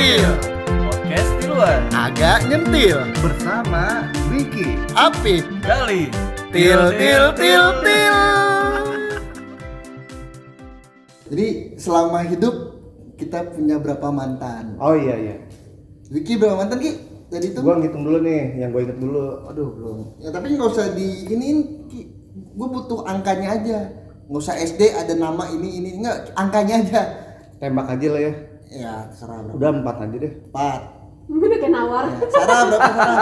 Nyempil Podcast di luar Agak nyentil bersama Wiki. Apip Kali Til til til til Jadi selama hidup kita punya berapa mantan? Oh iya iya. Wiki berapa mantan Ki? Tadi itu? Gua ngitung dulu nih, yang gue inget dulu. Aduh belum. Ya tapi nggak usah di iniin Ki. Gue butuh angkanya aja. Nggak usah SD ada nama ini ini nggak angkanya aja. Tembak aja lah ya. Ya terserah. Udah empat aja deh. Empat. Udah kayak nawar. Ya, Sarah berapa Sarah?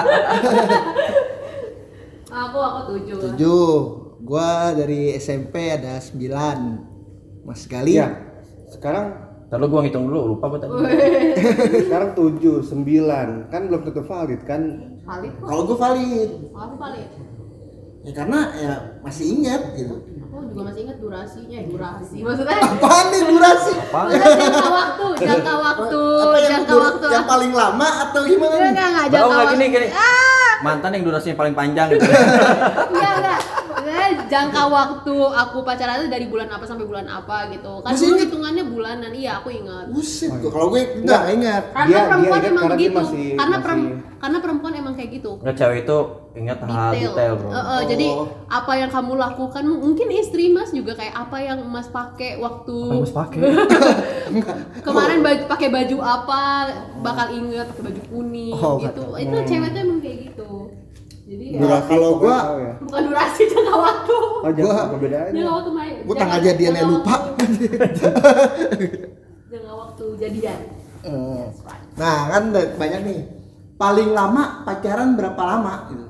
Aku aku tujuh. Tujuh. Gua dari SMP ada sembilan. Mas Gali. Iya. Sekarang Ntar lu gua ngitung dulu, lupa gua tadi sekarang tujuh, sembilan. Kan belum tentu valid kan? Valid kok. Kalau gue valid. Aku valid. Ya karena ya masih ingat gitu. Aku juga masih ingat durasinya, eh, durasi. Maksudnya Apaan nih durasi? Apa? jangka waktu, jangka waktu, Apa yang, jangka waktu. yang paling lama atau gimana nih? enggak, enggak, jangka waktu. gini gini Ah, Mantan yang durasinya paling panjang gitu enggak, enggak. Jangka waktu aku pacaran itu dari bulan apa sampai bulan apa gitu. Kan Masih dulu ingat? hitungannya bulanan. Iya, aku ingat. Buset, gua- kalau gue enggak ingat. Karena Dia- dia perempuan ingat emang karena begitu. masih- karena masih- perem- karena perempuan emang kayak gitu. Nggak cewek itu ingat hal detail. detail bro eh, Jadi Oh. apa yang kamu lakukan mungkin istri mas juga kayak apa yang mas pakai waktu Apa mas pakai? kemarin baju pakai baju apa bakal inget pakai baju kuning Oh, gitu. Itu cewek tuh emang kayak gitu. Jadi ya, kalau gua- ya. bukan durasi jangka waktu. Oh, jangan Gua- apa bedanya? Jangka waktu main. Gue tanggal jadiannya lupa. Jangka waktu jadian. Eh, Nah, kan banyak nih. Paling lama pacaran berapa lama gitu.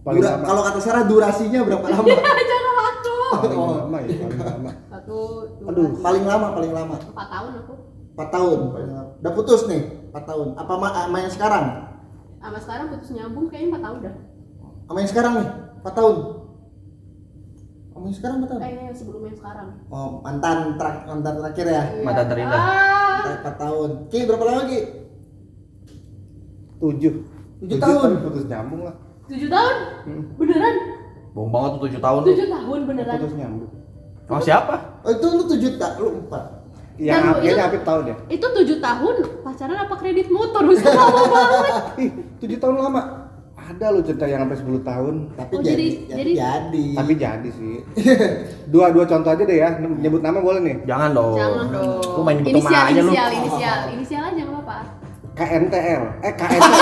Paling Dura- lama. Kalau kata Sarah durasinya berapa lama? jangka waktu. Paling lama ya, paling lama. Satu, dua, Aduh. paling lama, paling lama. empat tahun aku. 4 tahun. paling lama. Udah putus nih, 4 tahun. Apa ma- sama yang sekarang? Sama sekarang putus nyambung kayaknya empat tahun dah. Sama yang sekarang nih, 4 tahun. Sama yang sekarang 4 tahun. Eh sebelum yang sekarang. Oh, mantan terak- mantan terakhir ya. Mantan terindah. Ah, 4 tahun. Ki, berapa lama Ki? Tujuh. Tujuh tahun. tapi putus nyambung lah. Tujuh tahun? Beneran? Bohong banget tuh 7 tahun lu Tujuh tahun beneran? Putus nyambung. Sama siapa? Oh, itu lu 7 tahun, lu 4. Yang Dan kayaknya itu- Apip tahu deh. Itu tujuh tahun pacaran apa kredit motor? Bisa lama banget. Ih, tujuh tahun lama. Ada lo cerita yang sampai 10 tahun. Tapi Oh, jadi, jadi- jadi, jadi- jadi. Tapi jadi sih. dua dua contoh aja deh ya. Nyebut nama boleh nih. Jangan dong Jangan dong. Lu main nyebut inisial, nama aja lu inisial, inisial, inisial aja nggak apa-apa. KNTL. Eh KNT.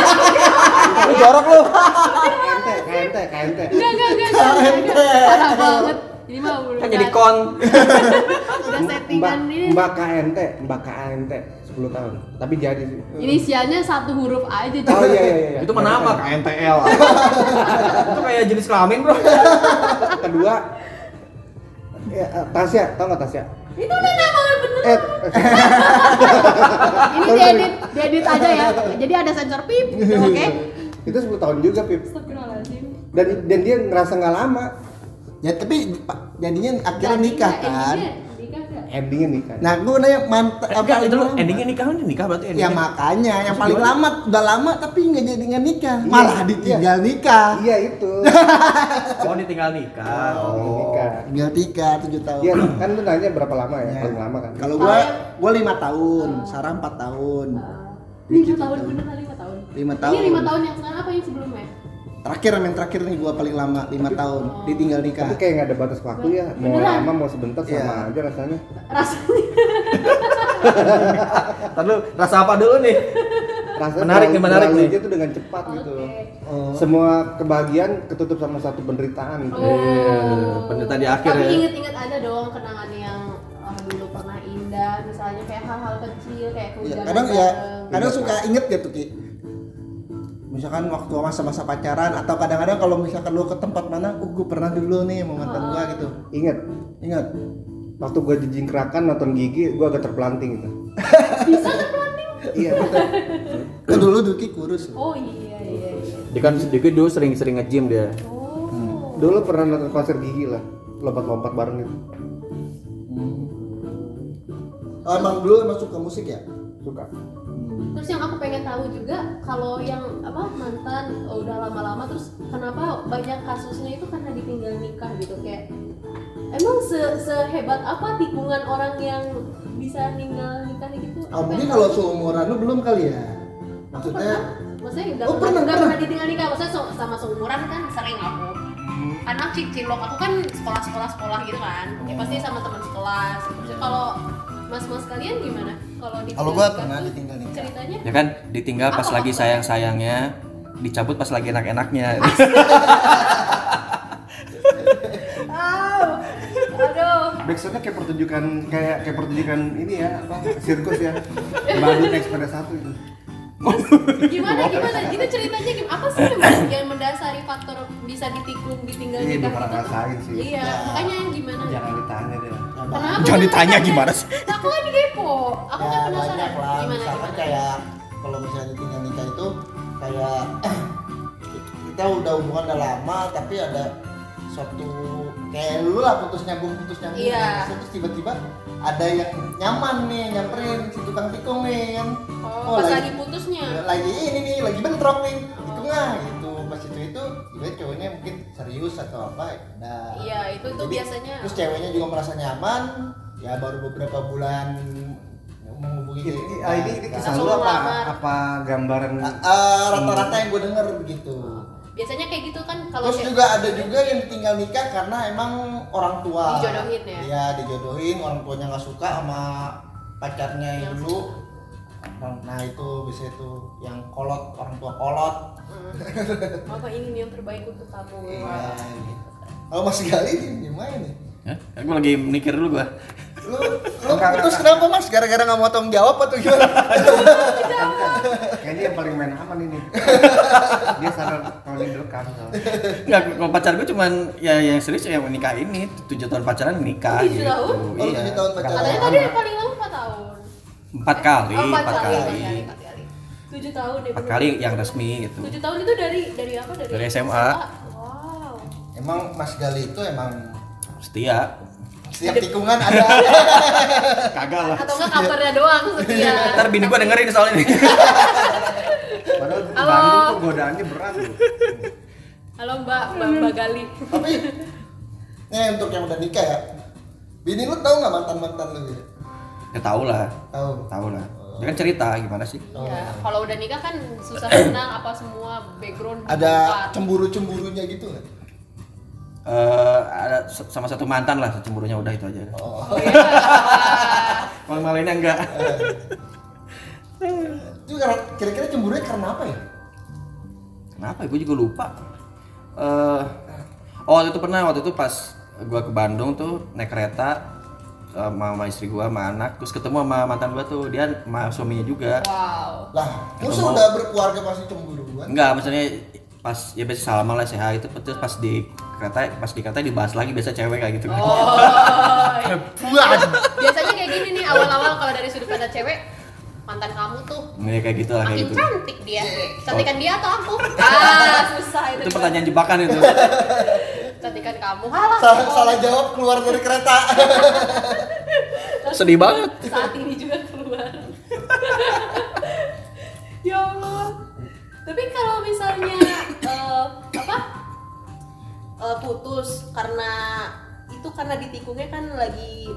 Lu jorok lu KNT, KNT, KNT. Enggak, enggak, enggak, enggak, enggak. Parah banget. Ini mah udah, Kan jadi kon udah settingan ini. Mbak KNT, Mbak KNT 10 tahun. Tapi jadi sih. Inisialnya satu huruf aja. Oh iya iya iya. Itu mah nama KNTL Itu kayak jenis kelamin bro Kedua ya, eh, Tasya, tau gak Tasya? Itu udah nama bener. Eh, Ini diedit, diedit aja ya. Jadi ada sensor pip, gitu, oke? itu 10 tahun juga, Pip. Dan dan dia ngerasa nggak lama. Ya tapi jadinya akhirnya nikah kan. nggak? Endingnya nikah. Nah, gue nanya mantan Enggak itu lu endingnya nikah kan nikah berarti Ya endingnya makanya yang paling lama udah lama tapi nggak jadi nggak nikah, Iya, malah iya. ditinggal nikah. Iya itu. Oh ditinggal nikah Oh. Oh Nikah. Tinggal nikah tujuh tahun. Iya, kan lu nanya berapa lama ya? Ya. Paling lama kan? Kalau gua gua lima tahun, Sarah empat tahun. Ah, Lima tahun beneran lima tahun. Lima Ini tahun. lima tahun yang sekarang apa yang sebelumnya? Terakhir yang terakhir nih gua paling lama lima tahun, ditinggal nikah. Tapi kayak nggak ada batas waktu ya. Mau Beneran? lama mau sebentar sama Iya. aja rasanya. Rasanya Ntar lu rasa apa dulu nih? Rasanya Menarik nih, menarik nih. aja tuh dengan cepat gitu. Oke. Oh. Semua kebahagiaan ketutup sama satu penderitaan gitu. Oh. pendeta di akhir Tapi ya. inget-inget aja dong kenangan yang ah, dulu pernah indah, misalnya kayak hal-hal kecil kayak Iya, kehujanan kadang ya bareng. kadang suka inget gitu Ki. Misalkan waktu masa-masa pacaran atau kadang-kadang kalau misalkan lu ke tempat mana, oh gue pernah dulu nih sama mantan gua gitu. Ingat, Ingat. waktu gua jingkrakan nonton gigi, gua agak terpelanting gitu. Bisa planning? iya betul. Kan dulu Duki kurus. Oh iya iya iya. Dia kan sedikit dulu sering-sering nge-gym dia Oh. Dulu pernah nonton konser gigi lah, lompat-lompat bareng gitu. Oh, emang dulu emang suka musik ya? Suka. Terus yang aku pengen tahu juga kalau yang apa mantan oh, udah lama-lama terus kenapa banyak kasusnya itu karena ditinggal nikah gitu? Kayak emang se sehebat apa tikungan orang yang bisa ninggal nikah gitu? Oh, mungkin kalau seumuran lu belum kali ya. Maksudnya pernah, maksudnya udah Oh, pernah, pernah, pernah. ditinggal nikah. Maksudnya se- sama seumuran kan sering aku. Anak cilok aku kan sekolah sekolah sekolah gitu kan. Ya pasti sama teman sekelas. Kalau mas mas kalian gimana kalau ditinggal Kalau gua pernah ditinggal nikah. ceritanya Ya kan ditinggal pas Apa lagi faktornya? sayang-sayangnya, dicabut pas lagi enak-enaknya. Backsoundnya kayak pertunjukan kayak kayak pertunjukan ini ya apa sirkus ya badut naik sepeda satu itu gimana gimana itu ceritanya gimana apa sih yang, mendasari faktor bisa ditikung ditinggal Iya, nikah gitu? ngerasain sih. iya Ya. makanya yang gimana jangan ditanya deh Kenapa? Jangan ditanya gimana sih. Aku kan kepo. Aku ya kan penasaran. banyak lah. Gimana Misalkan gimana? kayak kalau misalnya ditinggal nikah itu kayak kita udah hubungan udah lama tapi ada suatu kayak lu lah putus nyambung putus nyambung Iya. terus tiba-tiba ada yang nyaman nih nyamperin si tukang tikung nih kan Oh, pas lagi putusnya. lagi ini nih lagi bentrok nih di Oh. tengah gitu serius atau apa ya. Udah Iya, itu itu Jadi, biasanya. terus ceweknya juga merasa nyaman ya baru beberapa bulan menghubungi ini, dia. ah, ini, ini Nah, kisah lu apa? apa gambaran Ah, ah, rata-rata yang gue denger begitu Biasanya kayak gitu kan kalau terus juga ada juga yang tinggal nikah karena emang orang tua. Dijodohin ya? iya dijodohin orang tuanya nggak suka sama pacarnya yang Yang dulu. nah itu bisa itu yang kolot orang tua kolot Apa ini nih yang terbaik untuk kamu? iya gitu. kalau masih gali gimana nih Hah? Aku lagi mikir dulu gua. lu lu putus enggak. kenapa mas gara-gara nggak mau tanggung jawab atau gimana kayaknya yang paling main aman ini dia sadar paling dekat soalnya. Enggak, kalau pacar gue cuman ya yang serius yang menikah ini, tujuh tahun pacaran nikah gitu. tahun? Oh, Iya. tujuh tahun pacaran. Katanya tadi yang paling lama 4 tahun. Empat kali, Oh, empat, empat kali. 7 tahun deh. Empat kali yang resmi gitu. 7 tahun itu dari dari apa? Dari, Dari SMA. Wow. emang mas gali itu emang Setia. setiap tikungan ada Kagak lah. Atau enggak kabarnya doang setia. Ntar bini gua dengerin soal ini. padahal Halo. Bandung tuh godaannya berat loh Halo Mbak, Mbak, Mbak Gali. tapi nih untuk yang udah nikah ya bini lu tahu nggak mantan mantan lu ya Ya tau lah, tahu tahu lah. Dia kan cerita gimana sih? Ya, kalau udah nikah kan susah senang apa semua background ada cemburu cemburunya gitu nggak Eh, ada sama satu mantan lah, cemburunya udah itu aja. oh. Oh iya. Kalau yang lainnya enggak. itu karena- kira-kira cemburunya karena apa ya Kenapa? Gue juga lupa. Eh, oh waktu itu pernah waktu itu pas gua ke Bandung tuh naik kereta sama, sama istri gua sama anak terus ketemu sama mantan gua tuh dia sama suaminya juga Wow. lah lu Ketemu. sudah berkeluarga pasti cemburuan enggak maksudnya pas ya biasa salaman lah sehat itu terus pas di kereta pas di kereta dibahas lagi biasa cewek kayak gitu Oh. Buat. Biasanya kayak gini nih awal-awal kalau dari sudut pandang cewek mantan kamu tuh ya kayak gitu lah kayak makin gitu cantik dia. Cantikan dia atau aku? Ah, susah itu. itu pertanyaan jebakan itu Cantikan kamu. Halah. salah, salah jawab keluar dari kereta sedih banget Saat ini juga keluar. ya Allah. Tapi kalau misalnya eh, apa? eh, putus karena itu karena ditikungnya kan lagi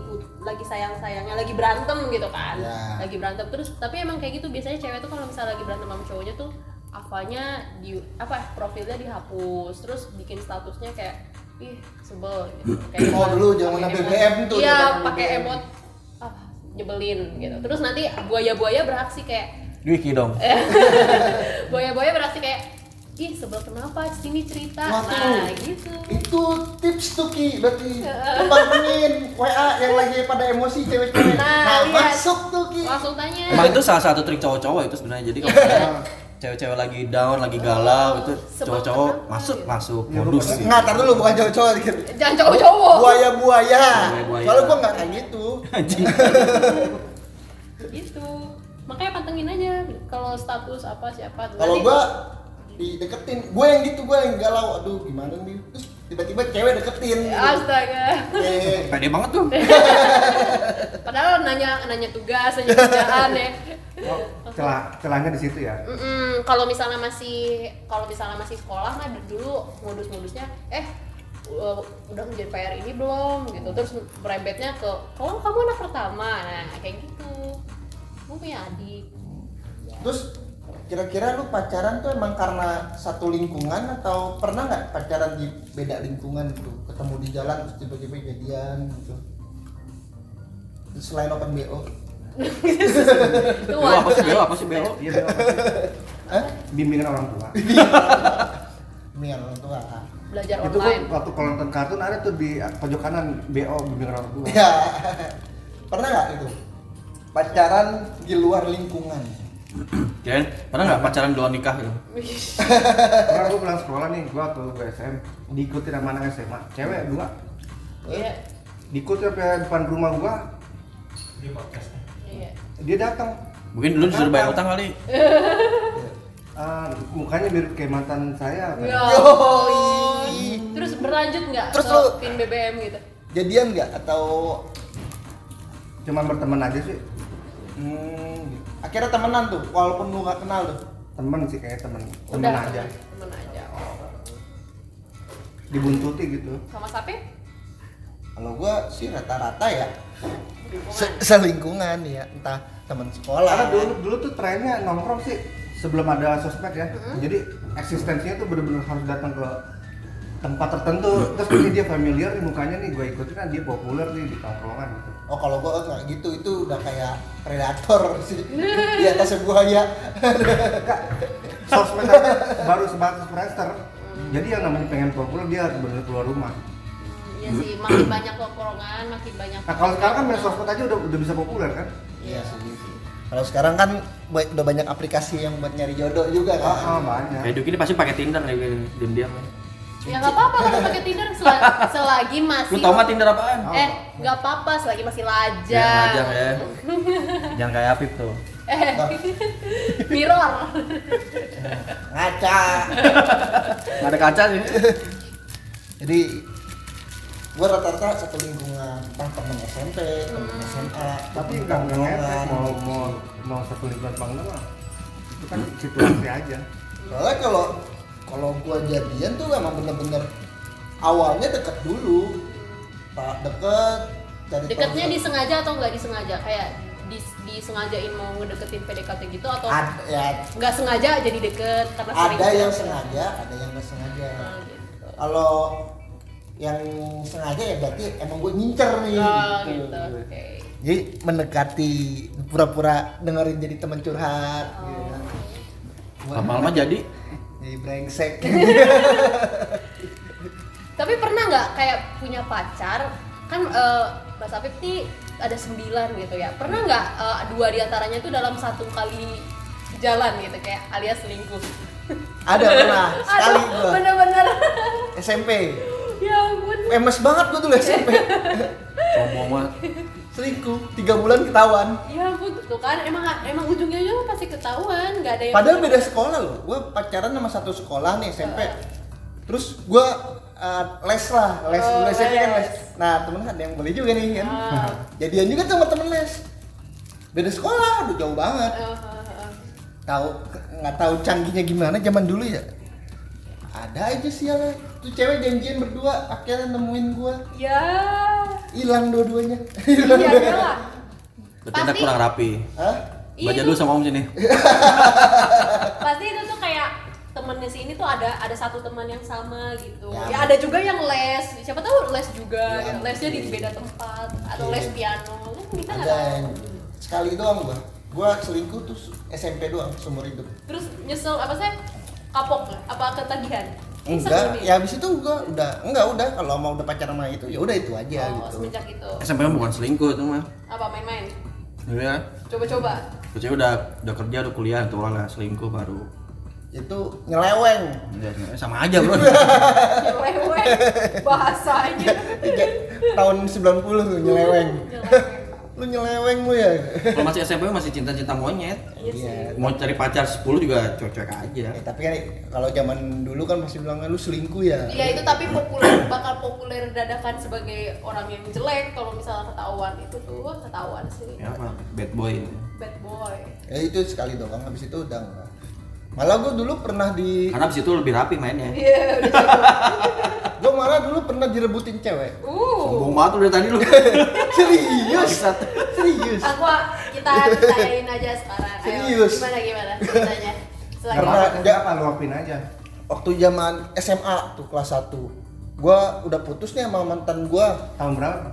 lagi sayang-sayangnya lagi berantem gitu kan Ya. lagi berantem terus tapi emang kayak gitu biasanya cewek tuh kalau misalnya lagi berantem sama cowoknya tuh apanya di apa profilnya dihapus terus bikin statusnya kayak ih sebel gitu kayak Oh, dulu zaman. BBM tuh, iya pakai emot nyebelin gitu. Terus nanti buaya-buaya beraksi kayak Wiki dong. Buaya-buaya beraksi kayak ih sebel kenapa sini cerita? Tuh. nah gitu. Itu tips tuh ki. Berarti pantengin WA yang lagi pada emosi cewek-cewek. Nah, nah, lihat. masuk tuh ki. Langsung tanya. Emang itu salah satu trik cowok-cowok itu sebenarnya jadi kalau misalnya cewek-cewek lagi down lagi galau itu cowok-cowok masuk masuk Ya, modus. sih nggak tar dulu bukan cowok-cowok dikit. Jangan cowok-cowok. Buaya-buaya. Soalnya gua nggak kayak gitu. Anjing. Gitu. Makanya pantengin aja kalau status apa siapa kalau gua dideketin gue yang gitu gue yang galau. Aduh gimana nih? Terus tiba-tiba cewek deketin. Astaga. Eh, pede banget tuh. Padahal nanya nanya tugas nanya kerjaan ya oh, celah celahnya di situ ya? Mm-mm, kalau misalnya masih kalau misalnya masih sekolah mah dulu modus-modusnya eh uh, udah menjadi PR ini belum? Gitu. Terus merembetnya ke oh kamu anak pertama. Nah kayak gitu. Kamu punya adik. Terus kira-kira lu pacaran tuh emang karena satu lingkungan atau pernah nggak pacaran di beda lingkungan gitu? Ketemu di jalan terus tiba-tiba jadian gitu. Terus selain open bo itu Beo apa sih? beo apa sih? Beo? Iya, sih? Hah? bimbingan orang tua. yang orang tua belajar itu online. waktu kalau nonton kartun ada tuh di pojok kanan BO bimbingan orang tua. ya pernah nggak itu? Pacaran di luar lingkungan. Kirain pernah nggak pacaran duluan nikah gitu? Karena gue pulang sekolah nih, gue waktu gue SM diikutin sama anak SMA, cewek dua, iya. Diikutin sampai depan rumah gua, iya dia datang, Mungkin dulu disuruh bayar utang kali. Ah, mukanya mirip kayak mantan saya. apa ya? Yoi. terus berlanjut nggak Terus lu- pin BBM gitu jadian nggak atau Cuman berteman aja sih, hmm, akhirnya temenan tuh walaupun lu nggak kenal tuh temen sih kayak temen, temen udah aja, temen aja oh. dibuntuti gitu. sama sapi kalau gua sih rata-rata ya se- selingkungan ya entah teman sekolah Karena dulu dulu tuh trennya nongkrong sih sebelum ada sosmed ya. Jadi eksistensinya tuh bener-bener harus datang ke tempat tertentu. Terus ini dia familiar nih mukanya nih gue ikutin kan dia populer nih di tongkrongan gitu. oh kalau gua nggak gitu itu udah kayak predator sih di atas buaya sosmed baru sebatas Friendster. Jadi yang namanya pengen populer dia harus bener keluar rumah. Iya sih, makin banyak tongkrongan, makin banyak. Nah kalau sekarang kan sosmed aja udah udah bisa populer kan? iya sih kalau sekarang kan udah banyak aplikasi yang buat nyari jodoh juga ah, kan banyak. Kayak Duki ini pasti pakai Tinder gini, diam-diam. Ya nggak apa-apa kalau pakai Tinder sel- selagi masih. Lu tau nggak Tinder apaan? Eh, nggak apa-apa selagi masih lajang. Jangan lajang ya. Jangan kayak Apip tuh. Eh, mirror. ngaca Nggak ada kaca sih. jadi gua rata-rata satu lingkungan entah temen SMP temen SMA Tapi temen nggak nggak mau mau mau satu lingkungan enggak mah. Itu kan situasi aja. soalnya kalau kalau gua jadian tuh emang bener-bener awalnya deket dulu pak deket dari Deketnya tahun- disengaja atau nggak disengaja? Kayak dis, disengajain mau ngedeketin PDKT gitu atau Ad- ya, nggak sengaja jadi deket karena ada yang sengaja ada yang nggak sengaja Oh, gitu. kalau yang sengaja ya berarti emang gue ngincer nih Oh, gitu. gitu. Oke. jadi mendekati pura-pura dengerin jadi teman curhat Oh. gitu kan. Lama-lama jadi. jadi brengsek Tapi pernah nggak kayak punya pacar kan eh, Mas Afif nih ada sembilan gitu ya. Pernah nggak eh, dua di antaranya tuh dalam satu kali jalan gitu kayak alias selingkuh? ada pernah sekali Aduh, gue bener-bener. SMP. Emes banget gue tuh SMP Sombong banget. selingkuh tiga bulan ketahuan. Ya ampun tuh kan emang emang ujungnya juga pasti ketahuan nggak ada yang padahal beda sekolah loh. Gue pacaran sama satu sekolah nih SMP terus gue uh, les lah les. Oh, dulu SMP kan les. les. Nah temen kan ada yang boleh juga nih kan? Ah. jadian juga tuh sama temen les. Beda sekolah udah jauh banget. Eh, eh, eh. tahu nggak tahu canggihnya gimana zaman dulu ya ada aja sih yang tuh cewek janjian berdua akhirnya nemuin gua Ya. hilang dua-duanya Iya lah. Berarti anda Pasti- kurang rapi. Hah? Iya, Baca itu- dulu sama om sini. Pasti itu tuh kayak temennya si ini tuh ada ada satu teman yang sama gitu. Ya. Ya, ada juga yang les. Siapa tahu les juga. Ya, lesnya di beda tempat atau Oke. les piano. Kan kita nggak ada tahu. yang sekali doang gua gua selingkuh tuh SMP doang seumur hidup Terus nyesel apa sih? Kapok nggak? Apa ketagihan? Enggak ya habis itu gua udah enggak udah kalau mau udah pacaran sama itu ya udah itu aja oh, gitu semenjak itu. SMP mah bukan selingkuh itu mah. Apa main-main? Iya. Coba-coba. Ya udah udah kerja udah kuliah tuh orang lah selingkuh baru. itu nyeleweng Ya, sama aja bro. Nyeleweng bahasanya. Tahun 90 tuh nyeleweng Nyeleweng. Lu nyeleweng lu ya Kalau masih SMP masih cinta-cinta monyet. Iya. Iya. Mau cari pacar 10 juga cuek-cuek aja. Eh, tapi kan kalau zaman dulu kan masih bilang lu selingkuh ya Iya itu tapi populer bakal populer dadakan sebagai orang yang jelek kalau misalnya ketahuan itu tuh ketahuan sih Ya apa? Bad boy. bad boy ya itu sekali doang habis itu udah enggak malah gue dulu pernah di Karena abis itu lebih rapi mainnya. Iya, udah jago. gue malah dulu pernah direbutin cewek Uh. Sombong banget lu dari tadi lu. serius Bangsat. serius Aku kita bicarain aja sekarang. Ayo, Serius? Gimana gimana ceritanya? Selagi Karena- Karena dia apa luapin aja. waktu zaman SMA tuh kelas 1 gue udah putus nih sama mantan gue Tahun berapa?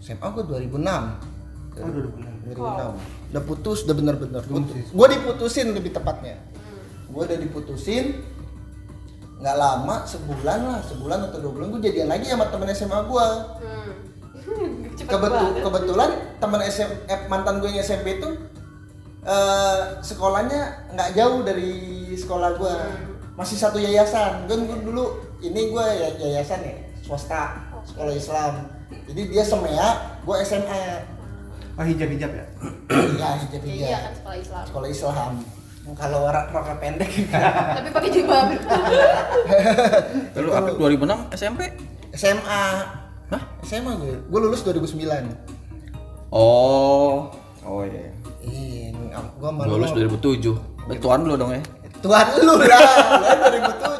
SMA gue 2006 Oh, udah benar. 2006 udah putus udah bener-bener sih. gue diputusin lebih tepatnya gue udah diputusin nggak lama sebulan lah sebulan atau dua bulan gue jadian lagi sama temen SMA gue Hmm. Cepet Kebetu- banget. kebetulan teman SM eh, mantan gue yang SMP itu eh, sekolahnya nggak jauh dari sekolah gue masih satu yayasan gue gue dulu ini gue ya yayasan ya swasta sekolah Islam jadi dia semea gue SMA Oh, hijab-hijab ya? ya hijab Ya, iya kan sekolah Islam. sekolah Islam kalau rok rok pendek Tapi pakai jilbab. Lu apa 2006 SMP? SMA Hah? SMA gue gue lulus 2009 Oh. Oh iya. Ih, gue malu Lulus 2007. Betuan lu dong ya. Tuhan lu lah, lu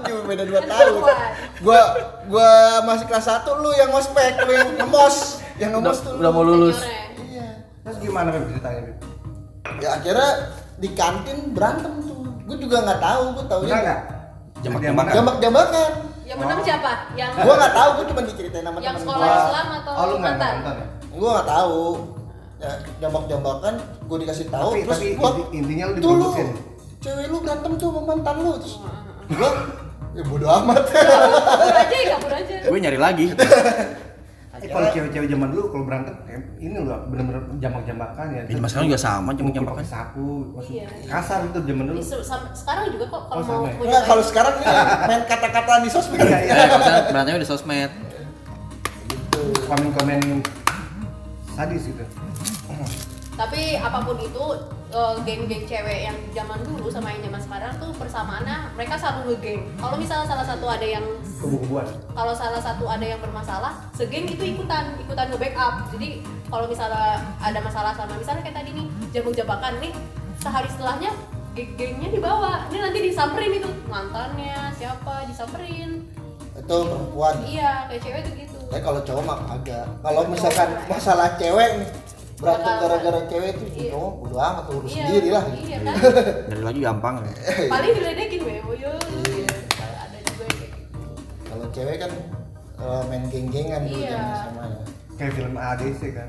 2007 beda 2 tahun. Tuhan. Gua gua masih kelas 1 lu yang ngospek, lu yang ngemos. Yang ngemos tuh. udah mau lulus. Iya. Terus gimana Beb ceritanya, Beb? Ya akhirnya di kantin berantem tuh. Gua juga nggak tahu, gua Benar taunya nggak? Jambak-jambakan. jambak-jambakan. Yang menang siapa? Yang Gua nggak tahu, gua cuma diceritain sama yang temen sekolah gua. Islam atau Oh, lu mantan? nonton ya? Gua nggak tahu. Ya, jambak-jambakan, gua dikasih tahu Tapi- terus tapi gua inti- intinya lu "Tuh, diputusin." Cewek lu berantem tuh sama mantan lu terus gua ya bodo amat. Kabur aja ya, kabur aja. Gue nyari lagi. Eh, kalau cewek-cewek zaman dulu kalau berantem eh, ini loh bener-bener jambak-jambakan ya. Ya, mas sekarang juga sama, jambak-jambakan. sapu, Iya. kasar itu zaman dulu. Ini sekarang juga kok kalau Oh, mau ya? Enggak, nyobain. kalau sekarang nih main kata-kata di sosmed. Iya, iya. Eh, misalnya berantemnya di sosmed. Komen-komen sadis gitu. Tapi apa pun itu eh, geng-geng cewek yang zaman dulu sama yang zaman sekarang tuh persamaannya mereka selalu ngegeng. Kalau misalnya salah satu ada yang Kubu-kubuan. kalau salah satu ada yang bermasalah, segeng itu ikutan, ikutan nge-backup. Jadi kalau misalnya ada masalah sama misalnya kayak tadi nih, jambak-jambakan nih, sehari setelahnya geng-gengnya dibawa. Ini nanti disamperin itu mantannya siapa disamperin. Itu perempuan. Iya, kayak cewek tuh gitu. Tapi kalau cowok mah agak. Kalau misalkan masalah cewek nih berantem gara-gara cewek itu Iya. cowok bodo amat urus Iya, sendiri lah. Iya kan? Dari lagi gampang. Paling diledekin weh, oh yo. Iya. Ada juga yang kayak gitu. Kalau cewek kan eh, main geng-gengan dulu Iya. SMA ya. Kayak film ADC kan.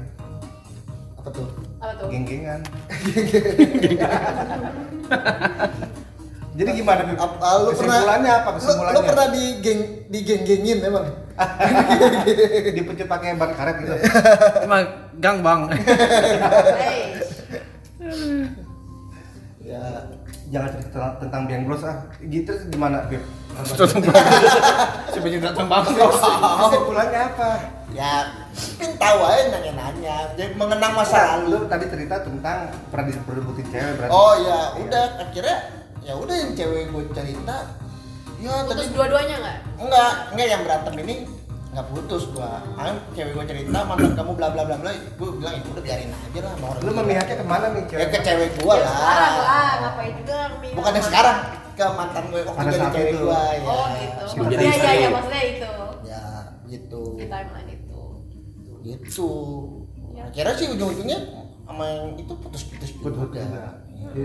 Apa tuh? Apa tuh? Geng-gengan. Jadi gimana ah, lu pernah Kesimpulannya apa? lu- Kesimpulannya? Lu, pernah di geng di geng-gengin emang? dipecut pakai ban karet gitu. Cuma gang bang. Ya Jangan cerita tentang Bengklos ah. Gitu terus gimana, Beb? Siapa juga datang bang? Kesimpulannya apa? ya kan tahu aja nanya-nanya. Jadi mengenang masa lalu. Lu tadi cerita tentang pernah direbutin cewek berarti. Oh ya, udah akhirnya ya udah yang cewek gue cerita ya tadi Putus dua-duanya nggak? enggak enggak yang berantem ini nggak putus gua kan cewek gua cerita mantan kamu bla bla bla bla gua bilang ya udah biarin aja lah sama orang Lu gila." memihaknya ke mana nih ya cewek? ke cewek gua Ya, sekarang lah lah, ngapain juga memihak bukan yang sekarang ke mantan gue waktu Pada jadi cewek itu. gua ya Oh gitu. Iya jadi iya iya maksudnya itu. ya gitu Di timeline itu. gitu Ya. akhirnya sih ujung ujungnya sama yang itu putus putus Putus juga juga.